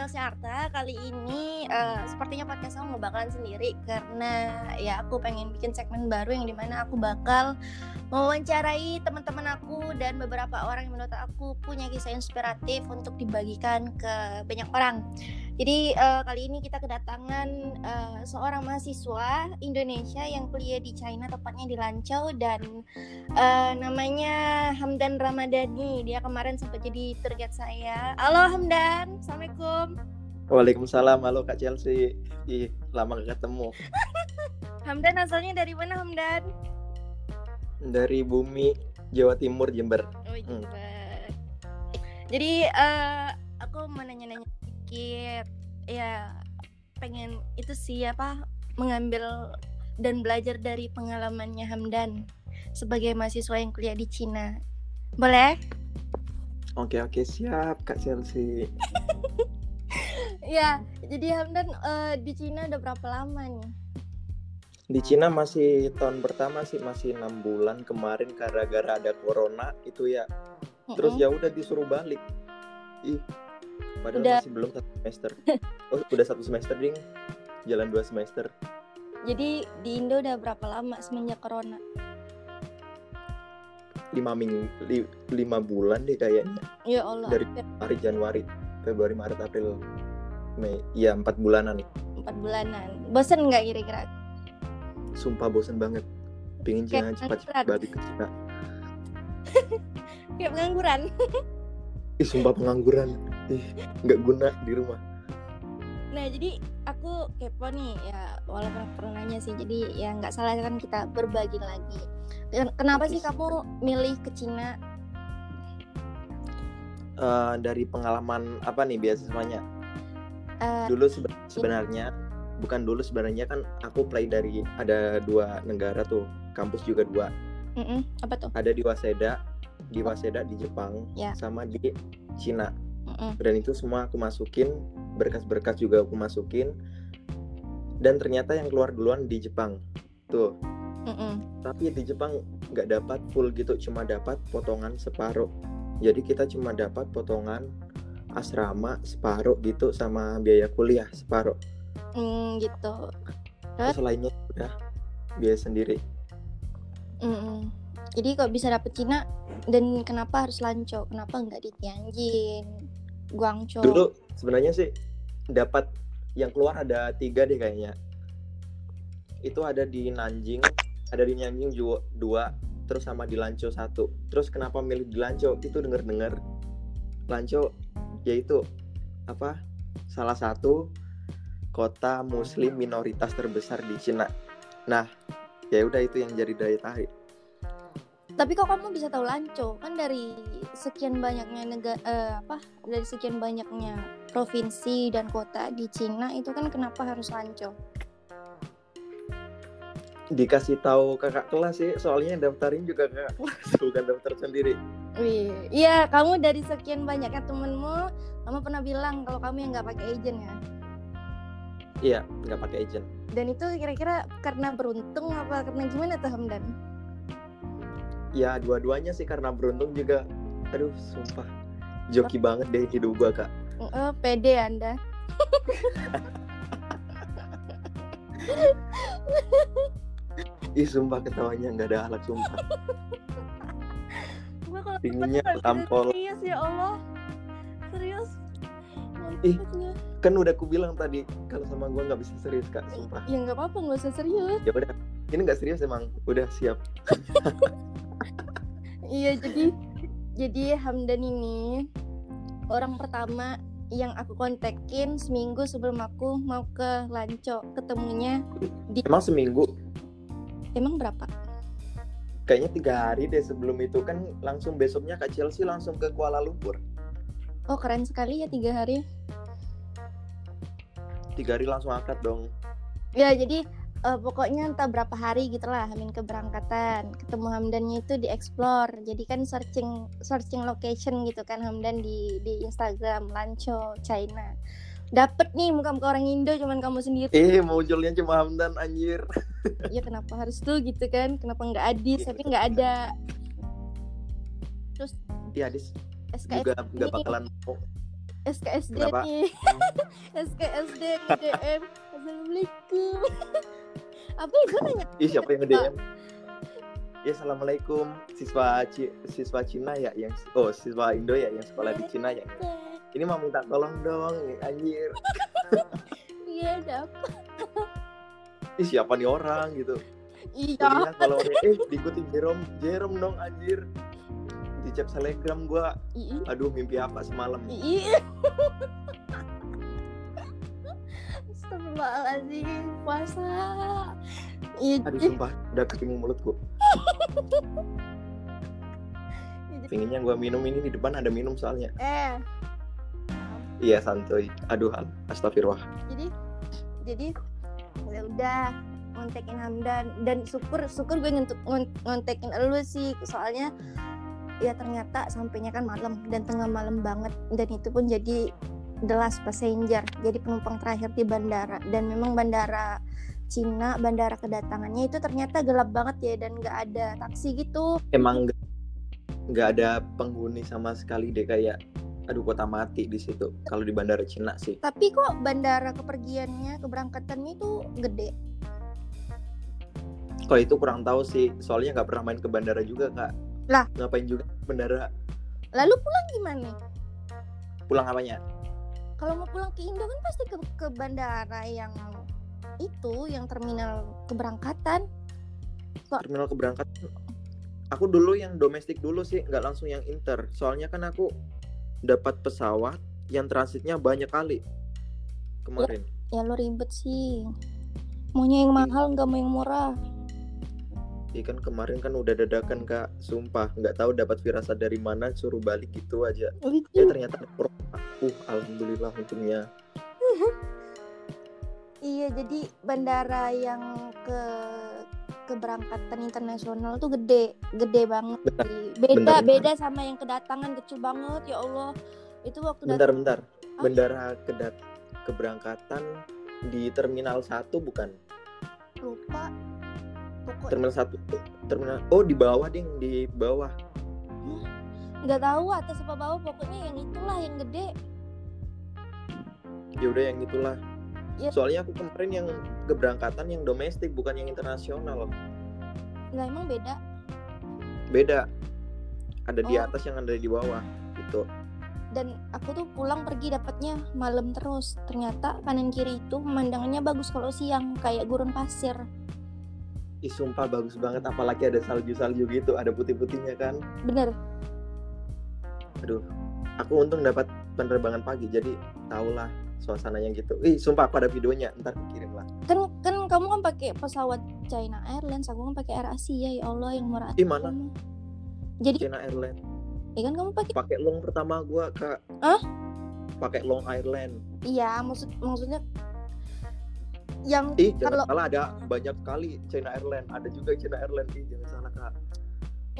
Chelsea Arta kali ini uh, sepertinya podcast aku nggak bakalan sendiri karena ya aku pengen bikin segmen baru yang di mana aku bakal mewawancarai teman-teman aku dan beberapa orang yang menurut aku punya kisah inspiratif untuk dibagikan ke banyak orang. Jadi uh, kali ini kita kedatangan uh, seorang mahasiswa Indonesia yang kuliah di China tepatnya di Lancau dan uh, namanya Hamdan Ramadhani. Dia kemarin sempat jadi target saya. Halo Hamdan, assalamualaikum. Waalaikumsalam, halo Kak Chelsea. Ih, lama gak ketemu. Hamdan asalnya dari mana Hamdan? Dari bumi Jawa Timur Jember. Oh hmm. Jember. Hmm. Jadi uh, aku mau nanya-nanya sedikit ya pengen itu sih apa mengambil dan belajar dari pengalamannya Hamdan sebagai mahasiswa yang kuliah di Cina. Boleh? Oke oke siap Kak Chelsea. ya, jadi Hamdan uh, di Cina udah berapa lama nih? Di Cina masih tahun pertama sih masih enam bulan kemarin gara-gara ada corona itu ya. Terus ya udah disuruh balik. Ih, Padahal udah... masih belum satu semester. Oh, udah satu semester ding. Jalan dua semester. Jadi di Indo udah berapa lama semenjak corona? Lima minggu, li, lima bulan deh kayaknya. Ya Allah. Dari hari Januari, Februari, Maret, April, Mei. Iya empat bulanan. Empat bulanan. Bosen nggak kira-kira? Sumpah bosen banget. Pingin jangan cepat-cepat balik ke Cina. Kayak pengangguran. Ih, sumpah pengangguran ih nggak guna di rumah. Nah jadi aku kepo nih ya walaupun pernah nanya sih jadi ya nggak salah kan kita berbagi lagi. Kenapa sih kamu milih ke Cina? Uh, dari pengalaman apa nih beasiswanya uh, dulu seben sebenarnya bukan dulu sebenarnya kan aku play dari ada dua negara tuh kampus juga dua. Mm -mm, apa tuh? Ada di Waseda di Waseda di Jepang yeah. sama di Cina mm. dan itu semua aku masukin berkas-berkas juga aku masukin. Dan ternyata yang keluar duluan di Jepang. Tuh. Mm tapi di Jepang nggak dapat full gitu cuma dapat potongan separuh. Jadi kita cuma dapat potongan asrama separuh gitu sama biaya kuliah separuh. Mm, gitu. Terus? Lainnya udah biaya sendiri. Mm jadi kok bisa dapet Cina dan kenapa harus lanco? Kenapa nggak di Tianjin Guangzhou. Dulu sebenarnya sih dapat yang keluar ada tiga deh kayaknya. Itu ada di Nanjing, ada di Nanjing juga dua, terus sama di Lanco satu. Terus kenapa milih di Lanco? Itu denger-dengar Lanco yaitu apa? Salah satu kota muslim minoritas terbesar di Cina. Nah, ya udah itu yang jadi daya tarik tapi kok kamu bisa tahu lanco? Kan dari sekian banyaknya negara uh, apa dari sekian banyaknya provinsi dan kota di Cina itu kan kenapa harus lanco? Dikasih tahu kakak kelas sih soalnya daftarin juga kakak kelas bukan daftar sendiri. Wih, iya kamu dari sekian banyaknya temenmu kamu pernah bilang kalau kamu yang nggak pakai agent ya? Iya nggak pakai agent. Dan itu kira-kira karena beruntung apa karena gimana tuh Hamdan ya dua-duanya sih karena beruntung juga aduh sumpah joki oh. banget deh hidup gua kak oh, pede anda Ih sumpah ketawanya nggak ada alat sumpah. Pinginnya tampol. Serius ya Allah. Serius. Ih, kan udah aku bilang tadi kalau sama gua nggak bisa serius kak, sumpah. Ya nggak apa-apa nggak usah serius. Ya udah, ini nggak serius emang, udah siap. iya jadi jadi Hamdan ini orang pertama yang aku kontekin seminggu sebelum aku mau ke Lanco ketemunya di emang seminggu? Emang berapa? Kayaknya tiga hari deh sebelum itu. Kan langsung besoknya Kak Chelsea langsung ke Kuala Lumpur. Oh keren sekali ya tiga hari. Tiga hari langsung akad dong. Ya jadi uh, pokoknya entah berapa hari gitulah Hamin keberangkatan. Ketemu Hamdannya itu di explore jadi kan searching searching location gitu kan Hamdan di di Instagram Lanco China. Dapet nih muka-muka orang Indo cuman kamu sendiri. Eh munculnya cuma Hamdan anjir. Iya kenapa harus tuh gitu kan? Kenapa nggak Adis? Tapi nggak ada. Terus iya Adis. SKS juga nggak bakalan mau. SKSD Kenapa? nih. SKSD DM Assalamualaikum apa ya gue nanya Ih, siapa yang nge-DM? Ya, assalamualaikum siswa Ci- siswa Cina ya yang oh siswa Indo ya yang sekolah di Cina ya. Ini mau minta tolong dong, anjir. iya ada apa Ih, siapa nih orang gitu. iya Jadinya kalau eh diikutin Jerome, Jerome dong anjir. Di chat telegram gua, Ii. aduh mimpi apa semalam. Ii. Astagfirullahaladzim puasa Iya, Aduh sumpah, udah kepingin mulutku. Pinginnya gua minum ini di depan ada minum soalnya. eh Iya santuy. Aduh, astagfirullah. jadi jadi ya udah ngontekin Hamdan dan syukur syukur gue ngontekin elu sih soalnya ya ternyata sampainya kan malam dan tengah malam banget dan itu pun jadi the last passenger jadi penumpang terakhir di bandara dan memang bandara Cina bandara kedatangannya itu ternyata gelap banget ya dan nggak ada taksi gitu Emang nggak- ada penghuni sama sekali deh kayak aduh kota mati di situ kalau di bandara Cina sih. tapi kok bandara kepergiannya keberangkatannya itu gede Kalau itu kurang tahu sih, soalnya nggak pernah main ke bandara juga kak. Lah? ngapain juga bandara? lalu pulang gimana Pulang apanya? Kalau mau pulang ke Indo kan pasti ke, ke bandara yang itu yang terminal keberangkatan Terminal keberangkatan. Aku dulu yang domestik dulu sih, nggak langsung yang inter. Soalnya kan aku dapat pesawat yang transitnya banyak kali kemarin. ya lo ribet sih maunya yang mahal nggak mau yang murah Iya kan kemarin kan udah dadakan kak, sumpah nggak tahu dapat firasat dari mana suruh balik gitu aja. Ya ternyata corona. Uh, alhamdulillah untungnya. iya jadi bandara yang ke keberangkatan internasional tuh gede gede banget Bentar, beda bentar, bentar. beda sama yang kedatangan kecil banget ya Allah itu waktu Bentar datang bentar. Bandara kedat keberangkatan di terminal 1 bukan? lupa pokoknya Terminal 1 terminal Oh, di bawah ding, di bawah. nggak tahu atas apa bawah pokoknya yang itulah yang gede Ya udah yang itulah. Ya. Soalnya aku kemarin yang keberangkatan yang domestik bukan yang internasional. lah emang beda Beda. Ada di Oh. atas yang ada di bawah gitu. dan aku tuh pulang pergi dapatnya malam terus ternyata kanan kiri itu pemandangannya bagus kalau siang kayak gurun pasir Ih, sumpah bagus banget apalagi ada salju-salju gitu, ada putih-putihnya kan. bener Aduh, aku untung dapat penerbangan pagi jadi tahulah suasananya gitu. Ih, sumpah aku ada videonya, ntar aku kirim lah. kan kan kamu kan pakai pesawat China Airlines aku kan pakai Air Asia ya Allah yang murah Ih, mana? jadi China Airlines. ya kan kamu pakai Pakai long pertama gua, Kak. Hah? Pakai long Ireland. iya maksud maksudnya yang Ih, kalau salah ada banyak sekali China Airlines. Ada juga China Airlines. Ih, jangan salah, Kak.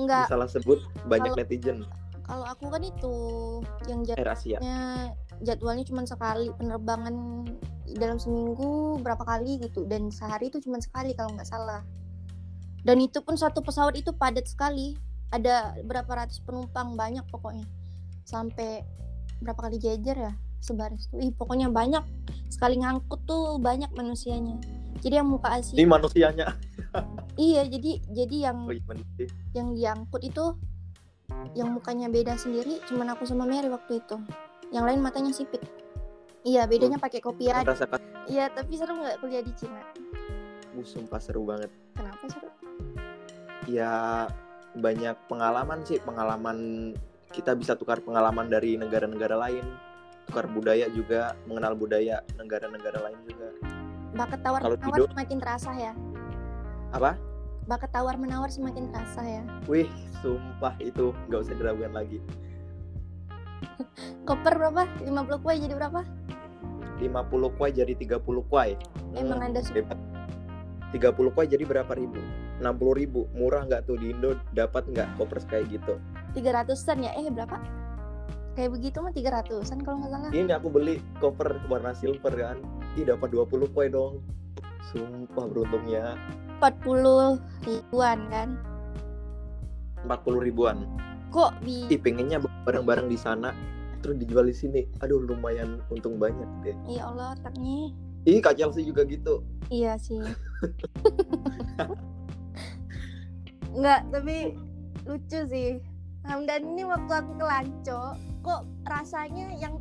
enggak. Salah sebut banyak Kalau- netizen. kalau aku kan itu yang jadwalnya jadwalnya cuma sekali penerbangan dalam seminggu berapa kali gitu. Dan sehari itu cuma sekali kalau nggak salah. Dan itu pun satu pesawat itu padat sekali. Ada berapa ratus penumpang banyak pokoknya. Sampai berapa kali jajar ya sebaris tuh ih pokoknya banyak sekali ngangkut tuh banyak manusianya. Jadi yang muka Ini Asia manusianya. iya jadi jadi yang Oh, iya, yang diangkut itu yang mukanya beda sendiri cuman aku sama Mary waktu itu. Yang lain matanya sipit. Iya bedanya pakai kopiah Rasakan, iya tapi seru nggak kuliah di Cina? Uh, sumpah seru banget. kenapa seru? Ya banyak pengalaman sih, pengalaman kita bisa tukar pengalaman dari negara-negara lain, tukar budaya juga, mengenal budaya negara-negara lain juga. bakat tawar Kalau menawar tidur- semakin terasa ya Apa? bakat tawar menawar semakin terasa ya Wih, sumpah itu nggak usah diragukan lagi. koper berapa 50 kue jadi berapa 50 kuai jadi 30 kuai. emang anda suka hebat. 30 kuai jadi berapa ribu? 60 ribu. Murah nggak tuh di Indo? Dapat nggak koper kayak gitu? 300an ya eh berapa kayak begitu mah 300an kalau nggak salah. Ini aku beli koper warna silver kan. Ih dapat 20 kuai dong. Sumpah beruntungnya. 40 ribuan kan? 40 ribuan. kok bi Ih pengennya bareng-bareng di sana. terus dijual di sini. Aduh lumayan untung banyak deh. Ya Allah otaknya ih kak Chelsea juga gitu. Iya sih. Enggak, tapi lucu sih Hamdan ini waktu aku ke Lanco kok rasanya yang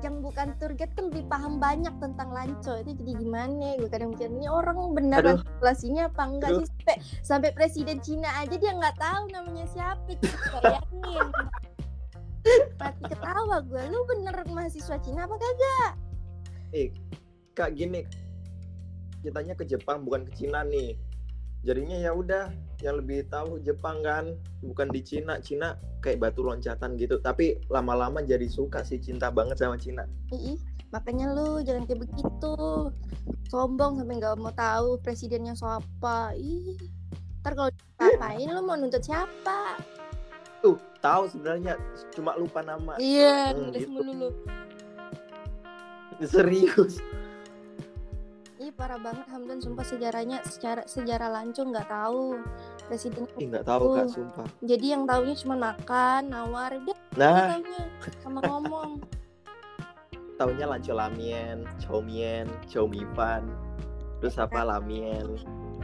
yang bukan tour guide kan lebih paham banyak tentang Lanco. Itu jadi gimana? Gue kadang mikir ini orang Aduh. populasinya apa enggak Aduh. sih sampai sampai presiden Cina aja dia nggak tahu namanya siapa itu bayangin. Mati ketawa gue. Lu bener mahasiswa Cina apa kagak? Eh kak gini. Ceritanya ke Jepang bukan ke Cina nih. Jadinya ya udah yang lebih tahu Jepang kan bukan di Cina Cina kayak batu loncatan gitu tapi lama-lama jadi suka sih cinta banget sama Cina Ih, makanya lu jangan kayak begitu. Sombong sampai nggak mau tahu presidennya siapa. Ih. Ntar kalau ngapain lu mau nuntut siapa? tuh tahu sebenarnya cuma lupa nama Iya, Hmm, nulis gitu. mulu lu. serius Ih, parah banget Hamdan sumpah sejarahnya secara sejarah lancung nggak tahu presiden. Ih nggak tahu kak Oh. sumpah Jadi yang taunya cuma makan, nawar, udah nah taunya sama ngomong. taunya lanco lamien chomien chomifan terus apa lamien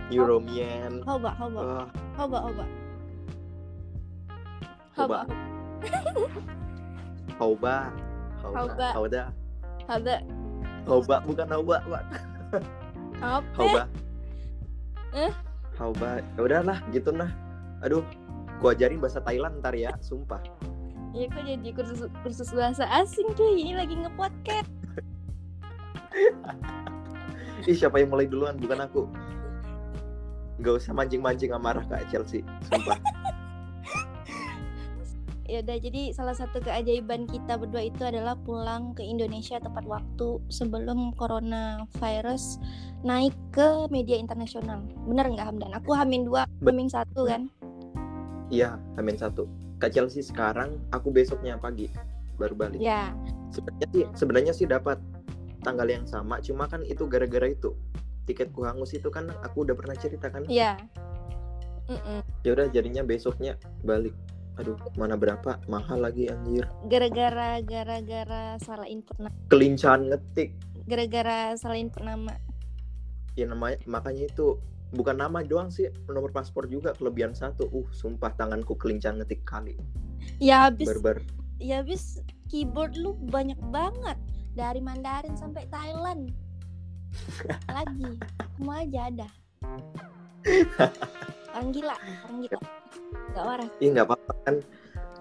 euromien Hoba, hoba, wah hoba, hoba. Hoba. Hoba. Hauba Hauda hoba. Hauba bukan Hauba Pak Apa? Hauba Eh? Hauba ya udahlah gitu nah aduh gua ajarin bahasa Thailand ntar ya sumpah Ya kok jadi kursus kursus bahasa asing cuy. Ini lagi nge-podcast. ih siapa yang mulai duluan bukan aku nggak usah mancing-mancing amarah kak Chelsea sumpah Ya udah jadi salah satu keajaiban kita berdua itu adalah pulang ke Indonesia tepat waktu sebelum coronavirus naik ke media internasional. Bener nggak Hamdan? Aku hamin dua, hamin satu kan? iya amin satu kak Chelsea sekarang aku besoknya pagi baru balik Ya, sebenarnya sih sebenarnya sih dapat tanggal yang sama cuma kan itu gara-gara itu tiketku hangus itu kan aku udah pernah cerita kan ya. Mm-mm. ya udah jadinya besoknya balik aduh mana berapa mahal lagi anjir Gara-gara gara-gara salah input nama. kelincahan ngetik Gara-gara salah input nama. ya namanya makanya itu bukan nama doang sih nomor paspor juga kelebihan satu uh sumpah tanganku kelincahan ngetik kali Ya habis barbar ya habis keyboard lu banyak banget dari Mandarin sampai Thailand. Lagi, semua aja ada. Orang gila, orang gila. Gak waras. Ih nggak apa-apa kan.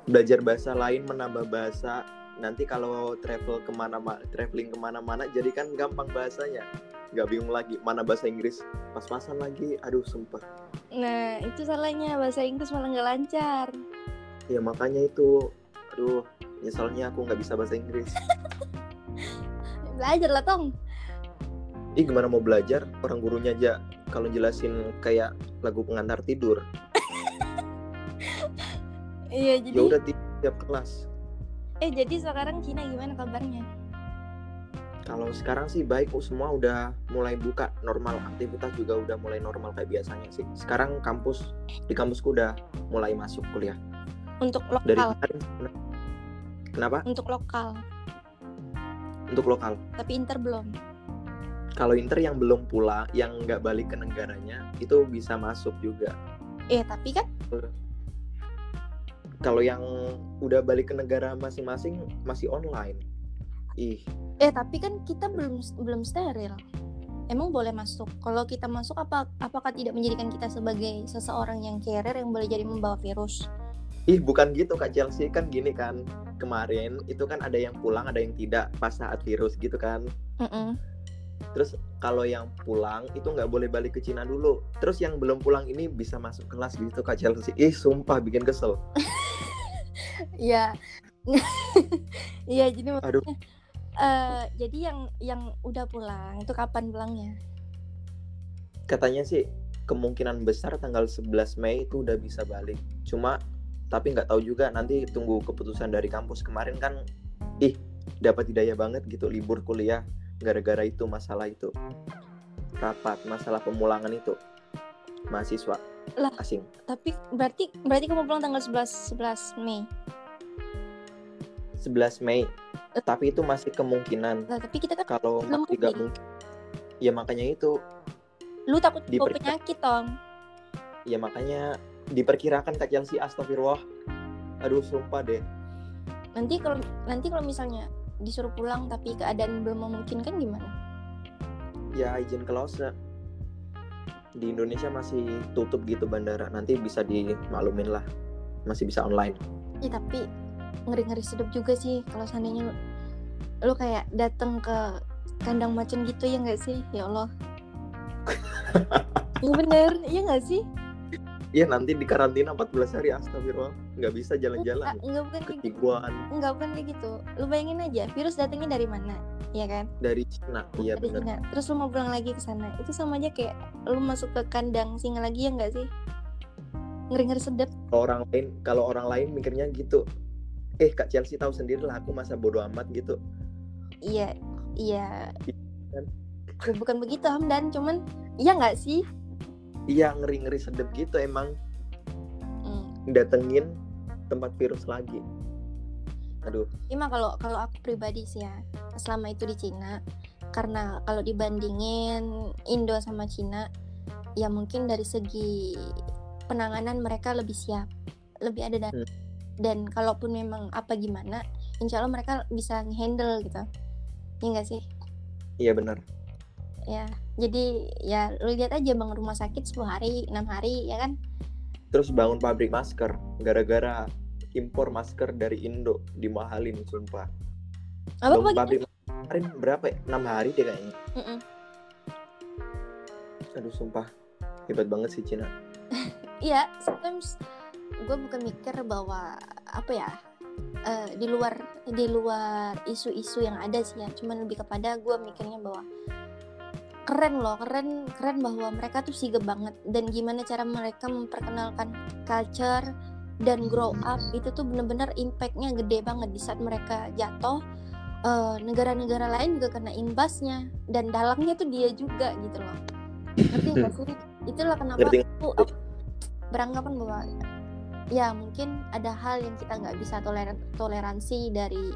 Belajar bahasa lain menambah bahasa. Nanti kalau travel ke mana mana traveling ke mana-mana jadi kan gampang bahasanya. Nggak bingung lagi mana bahasa Inggris. Pas-pasan lagi aduh sumpah. Nah, itu salahnya. Bahasa Inggris malah nggak lancar. ya makanya itu. Aduh nyesalnya aku nggak bisa bahasa Inggris. Belajar lah, Tong. ih gimana mau belajar? Orang gurunya aja kalau jelasin kayak lagu pengantar tidur Iya, jadi ya udah ti- tiap kelas. Eh jadi sekarang Cina gimana kabarnya? kalau sekarang sih baik kok semua udah mulai buka normal. Aktivitas juga udah mulai normal kayak biasanya sih. Sekarang kampus di kampusku udah mulai masuk kuliah. Untuk dari lokal, kemarin kenapa? Untuk lokal. untuk lokal. Tapi inter belum. kalau inter yang belum pula yang nggak balik ke negaranya itu bisa masuk juga. Eh, tapi kan kalau yang udah balik ke negara masing-masing masih online ih eh tapi kan kita belum belum steril. Emang boleh masuk. Kalau kita masuk apa apakah tidak menjadikan kita sebagai seseorang yang carrier yang boleh jadi membawa virus? ih bukan gitu kak Chelsea kan gini kan kemarin itu kan ada yang pulang ada yang tidak pas saat virus gitu kan Mm-mm. Terus kalau yang pulang itu nggak boleh balik ke Cina dulu. Terus yang belum pulang ini bisa masuk kelas gitu Kak Chelsea. Ih sumpah bikin kesel. Iya. Iya, jadi Aduh. eh, jadi yang yang udah pulang itu kapan pulangnya? Katanya sih kemungkinan besar tanggal 11 Mei itu udah bisa balik. Cuma tapi nggak tahu juga nanti tunggu keputusan dari kampus kemarin kan ih dapat hidayah banget gitu libur kuliah gara-gara itu masalah itu rapat masalah pemulangan itu mahasiswa Lah. asing Tapi berarti berarti kamu pulang tanggal 11 11 Mei. 11 Mei tapi itu masih kemungkinan Lah, tapi kita kan kalau belum mudik. mungkin ya makanya itu lu takut Diperiksa. penyakit tong ya makanya diperkirakan Kak Chelsea astagfirullah aduh sumpah deh nanti kalau nanti kalau misalnya disuruh pulang tapi keadaan belum memungkinkan gimana? Ya izin close di Indonesia masih tutup gitu bandara. Nanti bisa dimaklumin lah. Masih bisa online. Ya tapi ngeri-ngeri sedap juga sih kalau seandainya lu, kayak datang ke kandang macan gitu ya nggak sih? Ya Allah. Ya bener iya nggak sih ya nanti di karantina 14 hari astagfirullah. Nggak bisa jalan-jalan. Nggak- bukan kayak gitu. Ketiguan. Nggak bukan kayak gitu. Lu bayangin aja virus datangnya dari mana ya kan? Dari Cina. Iya benar Cina. Terus lu mau pulang lagi ke sana. Itu sama aja kayak lu masuk ke kandang singa lagi ya nggak sih? Ngeri-ngeri sedap kalau orang lain kalau orang lain mikirnya gitu. Eh Kak Chelsea tahu sendiri lah aku masa bodoh amat gitu. Iya iya. Kan? Ya, bukan begitu Hamdan. Cuman iya nggak sih iya ngeri-ngeri sedep gitu emang. Hmm. datengin tempat virus lagi. Aduh. Ini mah kalau kalau aku pribadi sih ya selama itu di Cina karena kalau dibandingin Indo sama Cina ya mungkin dari segi penanganan mereka lebih siap lebih ada dan Hmm. dan kalaupun memang apa gimana insya Allah mereka bisa handle gitu. Ya nggak sih? Iya benar. Ya jadi ya lu lihat aja bang rumah sakit 10 hari enam hari ya kan? Terus bangun pabrik masker gara-gara impor masker dari Indo dimahalin sumpah. Apa bangun pabrik masker kemarin berapa ya? 6 hari deh kayaknya. Mm-mm. aduh sumpah. Hebat banget sih Cina. Iya, sometimes gue bukan mikir bahwa apa ya eh, di luar di luar isu-isu yang ada sih ya, cuman lebih kepada gue mikirnya bahwa keren loh, keren keren bahwa mereka tuh sigap banget. Dan gimana cara mereka memperkenalkan culture dan grow up itu tuh bener-bener impactnya gede banget di saat mereka jatuh eh, negara-negara lain juga kena imbasnya dan dalangnya tuh dia juga gitu loh. Ngerti nggak sih? Itulah kenapa aku, aku beranggapan bahwa ya mungkin ada hal yang kita nggak bisa toleran toleransi dari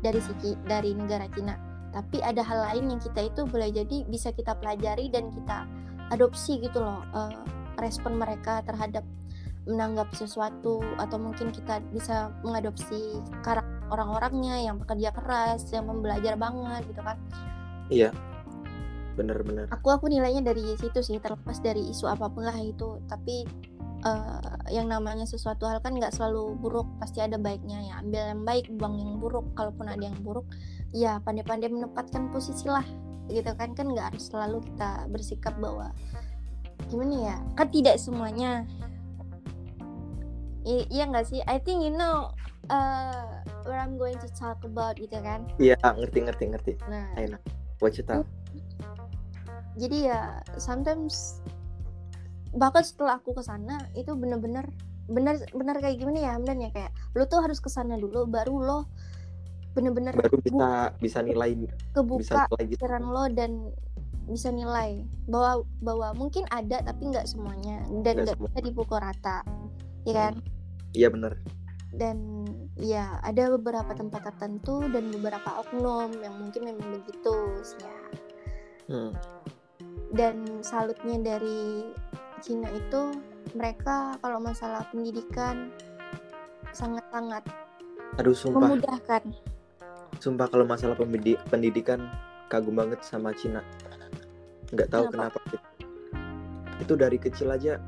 dari sisi dari negara Cina tapi ada hal lain yang kita itu boleh jadi bisa kita pelajari dan kita adopsi gitu loh eh, respon mereka terhadap menanggapi sesuatu atau mungkin kita bisa mengadopsi karakter orang-orangnya yang bekerja keras yang membelajar banget gitu kan. Iya. Bener-bener aku aku nilainya dari situ sih terlepas dari isu apa pun lah itu. Tapi eh, yang namanya sesuatu hal kan nggak selalu buruk pasti ada baiknya ya. Ambil yang baik buang yang buruk. Kalaupun ada yang buruk ya pandai-pandai menempatkan posisi lah gitu kan. Kan nggak harus selalu kita bersikap bahwa gimana ya kan tidak semuanya. I- iya nggak sih? I think you know uh, where I'm going to talk about gitu kan. Iya ngerti ngerti ngerti. Nah. Enak what you jadi ya sometimes bahkan setelah aku ke sana itu bener-bener bener bener kayak gimana ya Hamdan ya? Kayak lo tuh harus ke sana dulu baru lo bener-bener baru bisa bisa nilai bisa kebuka nilai gitu. pikiran lo dan bisa nilai bahwa bahwa mungkin ada tapi nggak semuanya dan Nggak bisa dipukul rata ya kan? Iya bener. Dan ya ada beberapa tempat tertentu dan beberapa oknum yang mungkin memang begitu ya. Hmm. dan salutnya dari Cina itu mereka kalau masalah pendidikan sangat-sangat aduh sumpah. memudahkan. Sumpah kalau masalah pendidikan kagum banget sama Cina. Nggak tahu Kenapa? kenapa, itu dari kecil aja.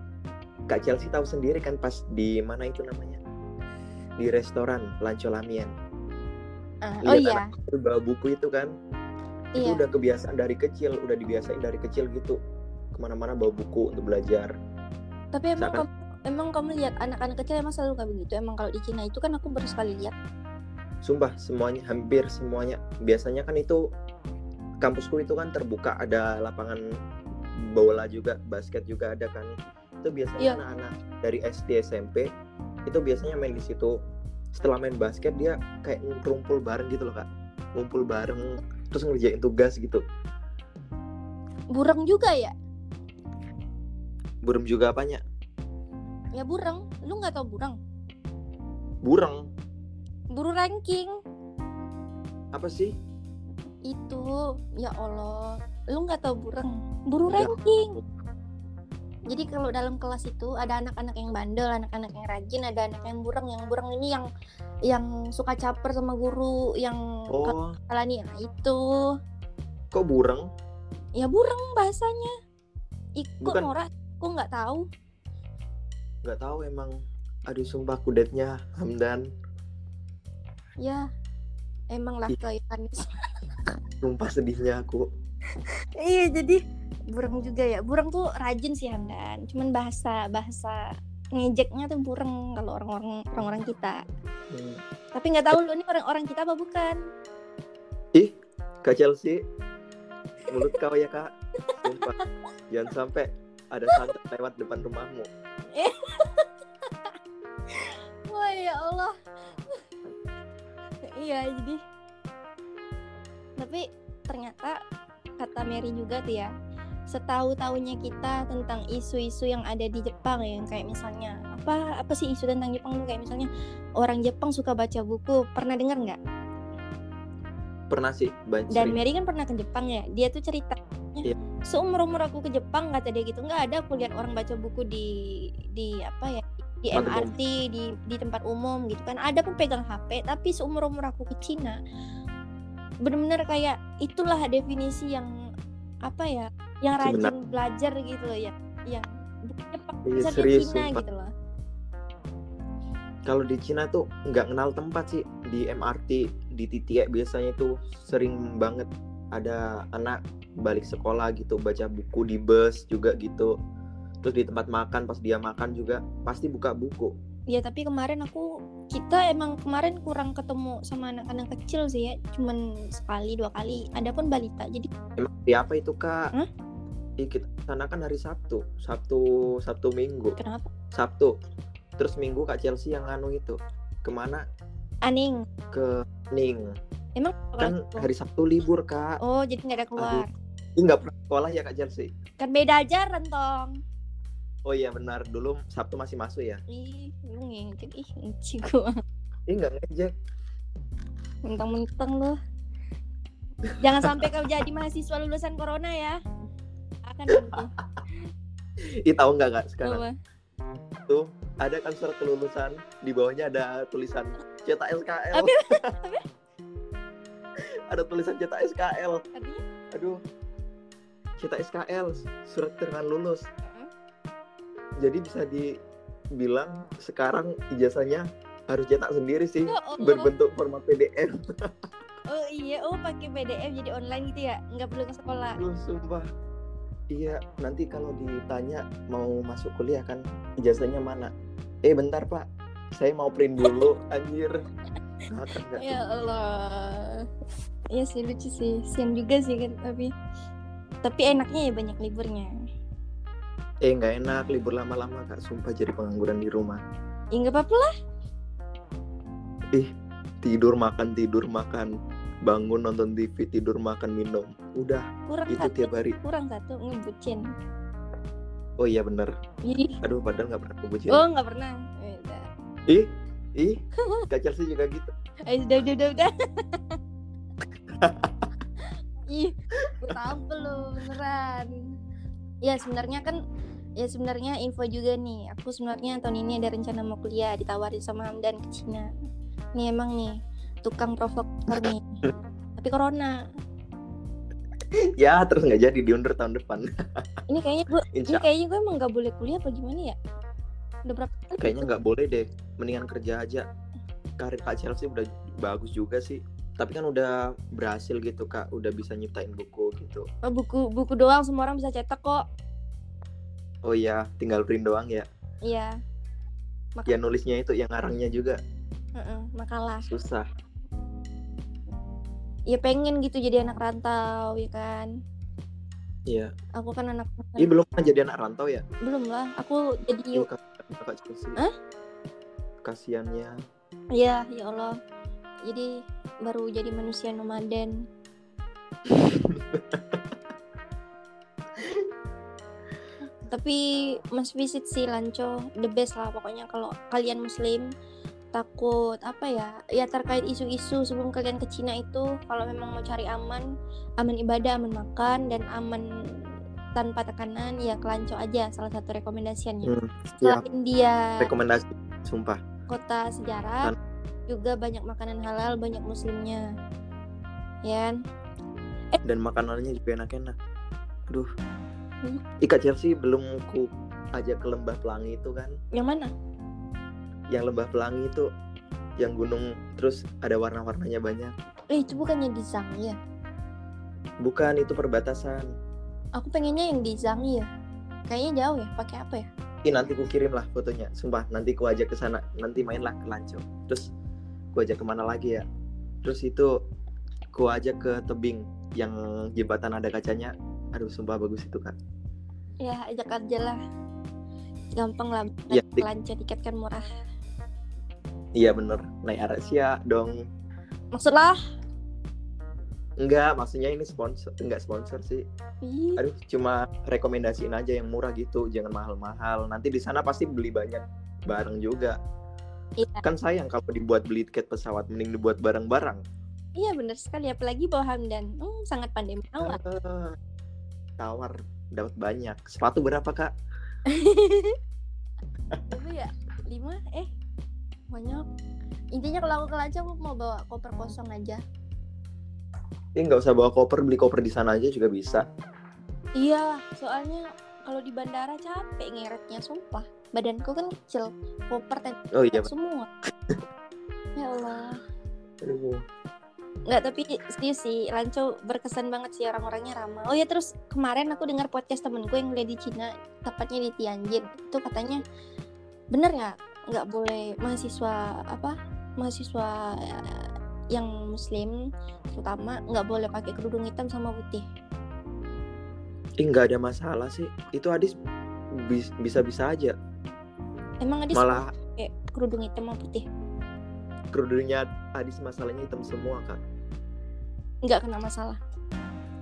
Kak Chelsea tahu sendiri kan pas di mana itu namanya? Di restoran Lancolamian Ah, oh iya. anak bawa buku itu kan. Iya. itu udah kebiasaan dari kecil udah dibiasain dari kecil gitu ke mana-mana bawa buku untuk belajar. Tapi emang kamu emang kamu lihat anak-anak kecil emang selalu kayak begitu? Emang kalau di Cina itu kan aku baru sekali lihat. Sumpah semuanya hampir semuanya. Biasanya kan itu kampusku itu kan terbuka ada lapangan bola juga basket juga ada kan. Itu biasanya Iya. anak-anak dari SD SMP itu biasanya main di situ. Setelah main basket dia kayak ngumpul bareng gitu loh kak. Ngumpul bareng terus ngerjain tugas gitu. Burung juga ya burem juga apanya? Ya burung lu nggak tahu burung bureng. Buru ranking. Apa sih? Itu ya Allah. Lu nggak tahu bureng? Buru Nggak. ranking. Jadi kalau dalam kelas itu ada anak-anak yang bandel anak-anak yang rajin ada anak yang bureng. Yang bureng ini yang yang suka caper sama guru yang oh. salah nih nah, itu. Kok bureng? Ya bureng bahasanya. Ikut Bukan. Nora aku nggak tahu? Nggak tahu emang. Aduh sumpah kudetnya Hamdan. Ya emang lah kelayakan sumpah sedihnya aku. Iya jadi bureng juga ya. Bureng tuh rajin sih Hamdan. Cuman bahasa bahasa ngejeknya tuh bureng kalau orang-orang orang-orang kita. Hmm. tapi nggak tahu lu ini orang-orang kita apa bukan? Ih kak Chelsea. Mulut kau ya kak. Sumpah. Jangan sampai ada santet lewat depan rumahmu. Wah ya Allah. Iya jadi. Tapi ternyata kata Mary juga tuh ya setahu tahunya kita tentang isu-isu yang ada di Jepang ya yang kayak misalnya apa apa sih isu tentang Jepang tuh? Kayak misalnya orang Jepang suka baca buku. Pernah dengar nggak? Pernah sih dan. Mary kan pernah ke Jepang ya? Dia tuh cerita Iya. Seumur umur aku ke Jepang kata dia gitu. Nggak ada aku lihat orang baca buku di di apa ya di. MRT di di tempat umum gitu kan. Ada pun pegang HP tapi seumur umur aku ke Cina. Bener-bener kayak itulah definisi yang apa ya yang rajin Sebenar- belajar gitu loh ya yang bukan Jepang Iya, misalnya serius, Cina sumpah. gitu loh. Kalau di Cina tuh nggak kenal tempat sih. Di MRT di titik biasanya tuh sering banget ada anak balik sekolah gitu baca buku di bus juga gitu. Terus di tempat makan pas dia makan juga pasti buka buku. Ya tapi kemarin aku kita emang kemarin kurang ketemu sama anak-anak kecil sih ya cuman sekali dua kali ada pun balita jadi emang siapa itu kak? Hah? Ih, kita sana kan hari Sabtu Sabtu Sabtu Minggu. Kenapa? Sabtu terus Minggu kak Chelsea yang anu itu ke mana? Aning. Ke Ning emang kan hari Sabtu libur kak. Oh jadi nggak ada keluar. Ih, nggak pernah sekolah ya kak Chelsea kan beda ajaran tong. Oh iya benar. Dulu Sabtu masih masuk ya? Ih lu ngejek ih gua. Ih nggak ngejek. Mentang-mentang lu. Jangan sampai kau jadi mahasiswa lulusan corona ya. Akan nanti Ih tahu nggak kak sekarang? Apa? tuh ada kan surat kelulusan. Di bawahnya ada tulisan cetak SKL Apa? ada tulisan cetak SKL artinya aduh. Cetak SKL surat keterangan lulus. Heeh. jadi bisa dibilang sekarang ijazahnya harus cetak sendiri sih. Ya Allah. berbentuk format PDF oh iya. Oh pakai PDF jadi online gitu ya? Nggak perlu ke sekolah? Aduh, sumpah. Iya nanti kalau ditanya mau masuk kuliah kan ijazahnya mana? Eh bentar pak. Saya mau print dulu anjir. Akan nggak ya Allah Iya sih lucu sih. Sian juga sih kan tapi tapi enaknya ya banyak liburnya. Eh nggak enak libur lama-lama kak. Sumpah jadi pengangguran di rumah. Ya nggak apa-apa lah. Tidur makan tidur makan. Bangun nonton TV tidur makan minum. Udah. Kurang itu satu. tiap hari. Kurang satu ngebucin. Oh iya bener. Ih, aduh padahal nggak pernah kebucin oh nggak pernah. Eh, ih ih. Kak Chelsea juga gitu. Eh, udah udah udah udah ih gue tahu belum beneran. Ya sebenarnya kan ya sebenarnya info juga nih. Aku sebenarnya tahun ini ada rencana mau kuliah ditawarin sama Hamdan ke Cina. Nih emang nih tukang provoktor nih. Tapi corona. Ya terus nggak jadi diundur tahun depan. Ini kayaknya gue ini kayaknya gue emang nggak boleh kuliah apa gimana ya? Udah berapa kali kayaknya nggak boleh deh mendingan kerja aja. Karir kak Chelsea udah bagus juga sih tapi kan udah berhasil gitu kak. Udah bisa nyiptain buku gitu. Oh, buku buku doang semua orang bisa cetak kok. Oh iya tinggal print doang ya. Iya. Ya nulisnya itu yang ngarangnya juga. Heeh, makalah. Susah. Ya pengen gitu jadi anak rantau ya kan? Iya. Aku kan anak Ih belum pernah jadi anak rantau ya? Belum lah aku jadi Ih, kasihan kasiannya ya ya Allah jadi baru jadi manusia nomaden. Tapi mas visit sih Lanco. The best lah pokoknya kalau kalian muslim takut apa ya ya terkait isu-isu sebelum kalian ke Cina itu kalau memang mau cari aman aman ibadah aman makan dan aman tanpa tekanan ya kelanco aja salah satu rekomendasiannya. Hmm, ya, selain dia rekomendasi sumpah. kota sejarah juga banyak makanan halal banyak muslimnya ya kan? Dan makanannya juga enak-enak. Aduh. Hmm. Ika Chelsea belum ku ajak ke Lembah Pelangi itu kan. yang mana Yang Lembah Pelangi itu yang gunung terus ada warna-warnanya banyak. eh itu bukannya di Zhangyi ya Bukan itu perbatasan. aku pengennya yang di Zhangyi ya kayaknya jauh ya pakai apa ya Ih, nanti ku kirim lah fotonya. Sumpah, nanti ku ajak ke sana. Nanti mainlah ke Lanco. Terus ku ajak ke mana lagi ya? Terus itu ku ajak ke tebing yang jembatan ada kacanya. Aduh, sumpah bagus itu kak. ya ajak aja lah gampang lah di- lancar tiket kan murah Iya bener, naik Arasia dong. maksudlah Enggak, maksudnya ini sponsor, enggak sponsor sih. ih, Aduh, cuma rekomendasiin aja yang murah gitu, jangan mahal-mahal. Nanti di sana pasti beli banyak barang juga. Iya. Kan sayang kalau dibuat beli tiket pesawat, mending dibuat barang-barang. iya benar sekali. Apalagi bawa Hamdan. Hmm, sangat pandai menawar Ah, tawar. Dapat banyak. Sepatu berapa kak? Coba ya. Lima? Eh banyak intinya kalau aku ke Lanca aku mau bawa koper kosong aja. Ini nggak usah bawa koper, beli koper di sana aja juga bisa. iya soalnya kalau di bandara capek ngeretnya sumpah badanku kan kecil koper Oh iya, semua ya Allah aduh. Nggak, tapi serius sih, Lanco berkesan banget sih orang-orangnya ramah. Oh ya terus kemarin aku dengar podcast temenku yang kuliah di Cina, tepatnya di Tianjin. Itu katanya bener ya, nggak boleh mahasiswa apa mahasiswa eh, yang muslim terutama nggak boleh pakai kerudung hitam sama putih. Ih nggak ada masalah sih. Itu Adis bis- bisa-bisa aja. Emang ada Malah pakai kerudung hitam sama putih? kerudungnya Adis masalahnya hitam semua kak. Nggak kena masalah.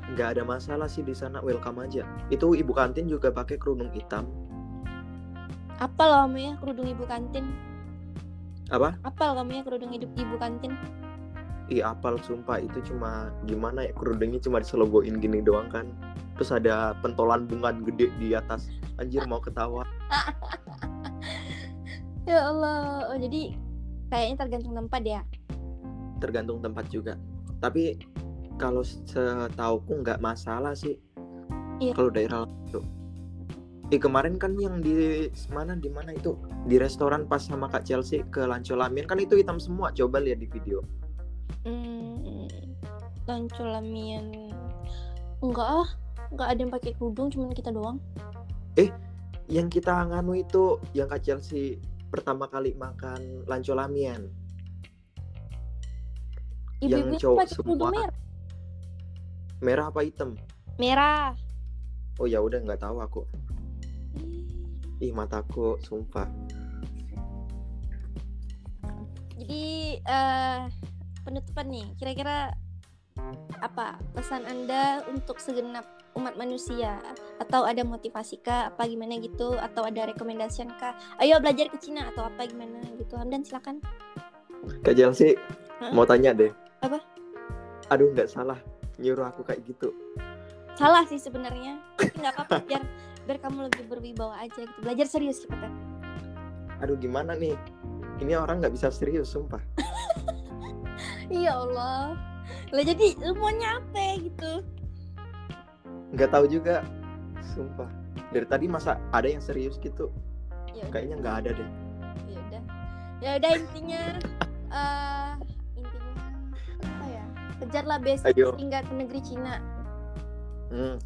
nggak ada masalah sih di sana welcome aja itu ibu kantin juga pakai kerudung hitam Apal kamu ya kerudung ibu kantin? apa Apal kamu ya kerudung hidup ibu kantin? ih apal sumpah itu cuma gimana ya kerudungnya cuma diselogoin gini doang kan terus ada pentolan bunga gede di atas anjir mau ketawa Ya Allah, oh, jadi kayaknya tergantung tempat ya. tergantung tempat juga. Tapi kalau setauku nggak masalah sih. Iya. kalau daerah itu Eh kemarin kan yang di mana di mana itu? Di restoran pas sama Kak Chelsea ke Lanco Lamian kan itu hitam semua. Coba lihat di video. Hmm, Lanco lamian enggak ah, enggak ada yang pakai kerudung, cuman kita doang. yang kita nganu itu yang Kak Chelsea pertama kali makan lanco lamian Yang cowok semua. merah. merah apa hitam Merah. oh ya udah nggak tahu aku ih mataku sumpah Jadi eh penutupan nih, kira-kira apa pesan Anda untuk segenap umat manusia? Atau ada motivasi kah? Apa gimana gitu? Atau ada rekomendasi kah? Ayo belajar ke Cina atau apa gimana gitu Hamdan silakan. Kak Chelsea Hah? mau tanya deh. Apa? aduh nggak salah nyuruh aku kayak gitu. Salah sih sebenarnya. Tapi nggak apa-apa biar biar kamu lebih berwibawa aja gitu. Belajar serius cepetan aduh gimana nih? Ini orang nggak bisa serius sumpah. Iya Allah. Lah jadi lu maunya apa gitu nggak tahu juga. Sumpah. Dari tadi masa ada yang serius gitu? Ya udah. Kayaknya nggak ada deh. Ya udah. Ya udah intinya eh intinya apa ya? Kejarlah basic Ayo. hingga ke negeri Cina. Hmm.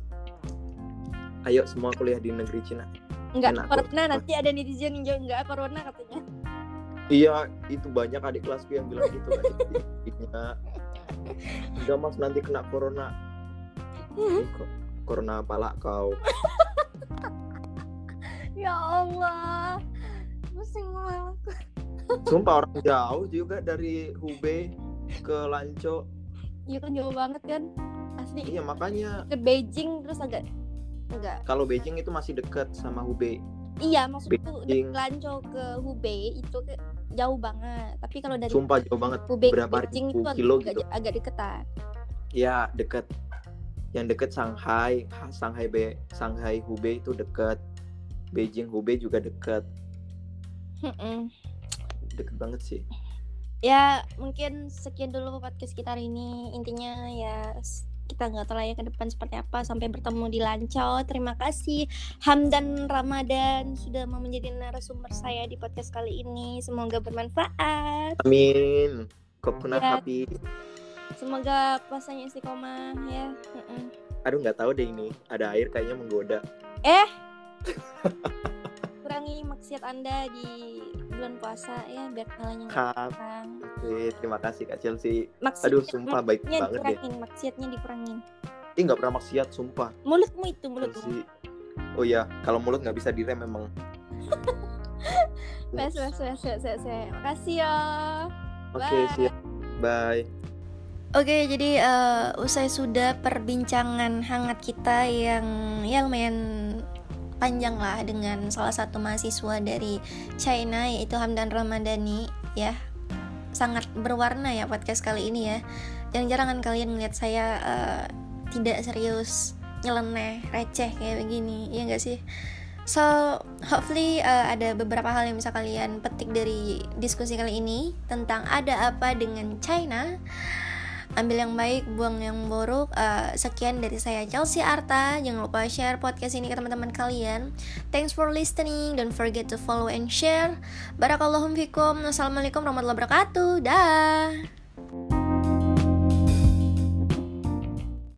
ayo semua kuliah di negeri Cina. Enggak Enak kok. corona nanti ada netizen yang jawab enggak corona katanya. Iya, itu banyak adik kelasku yang bilang gitu kan. Enggak mas nanti kena corona. Ih, kok corona pala kau. ya Allah pusing malah Sumpah orang jauh juga dari Hubei ke Lanco. iya kan jauh banget kan asli. Iya makanya. Ke Beijing terus agak enggak kalau Beijing itu masih dekat sama Hubei. iya maksudku dari Lanco ke Hubei itu ke jauh banget. Tapi kalau dari sumpah jauh banget. Hubei ke berapa Beijing ribu itu agak, kilo agak, gitu. agak deketan. Ya deket yang deket Shanghai Ha- Shanghai Be Shanghai Hubei itu deket. Beijing Hubei juga deket. Mm-mm. deket banget sih. Ya mungkin sekian dulu podcast kita hari ini. Intinya ya kita nggak tahu lah ya ke depan seperti apa. Sampai bertemu di Lancau. Terima kasih Hamdan Ramadan sudah mau menjadi narasumber saya di podcast kali ini. Semoga bermanfaat. Amin. Kopuna Ya. happy semoga puasanya istiqomah ya. Mm-mm. aduh nggak tahu deh ini. Ada air kayaknya menggoda. Eh! Kurangi maksiat anda di bulan puasa ya biar pahalanya nggak kurang. Oke, terima kasih Kak Chelsea. Maksiatnya, aduh sumpah baik banget deh. dikurangin maksiatnya dikurangin. Ih nggak pernah maksiat sumpah. Mulutmu itu mulutmu. Chelsea. Oh iya. Kalau mulut nggak bisa direm memang Wes, wes, wes, wes, wes. Makasih ya. oke Bye. siap. Bye Oke, jadi eh, usai sudah perbincangan hangat kita yang ya lumayan panjang lah dengan salah satu mahasiswa dari China yaitu Hamdan Ramadhani ya. Sangat berwarna ya podcast kali ini ya. Jarang-jarang kan kalian ngeliat saya eh, tidak serius, nyeleneh, receh kayak begini, ya enggak sih? So, hopefully uh, ada beberapa hal yang bisa kalian petik dari diskusi kali ini tentang ada apa dengan China. Ambil yang baik, buang yang buruk. Uh, sekian dari saya Chelsea Arta. Jangan lupa share podcast ini ke teman-teman kalian. Thanks for listening. Don't forget to follow and share. Barakallahu fikum. Wassalamualaikum warahmatullahi wabarakatuh. Dah.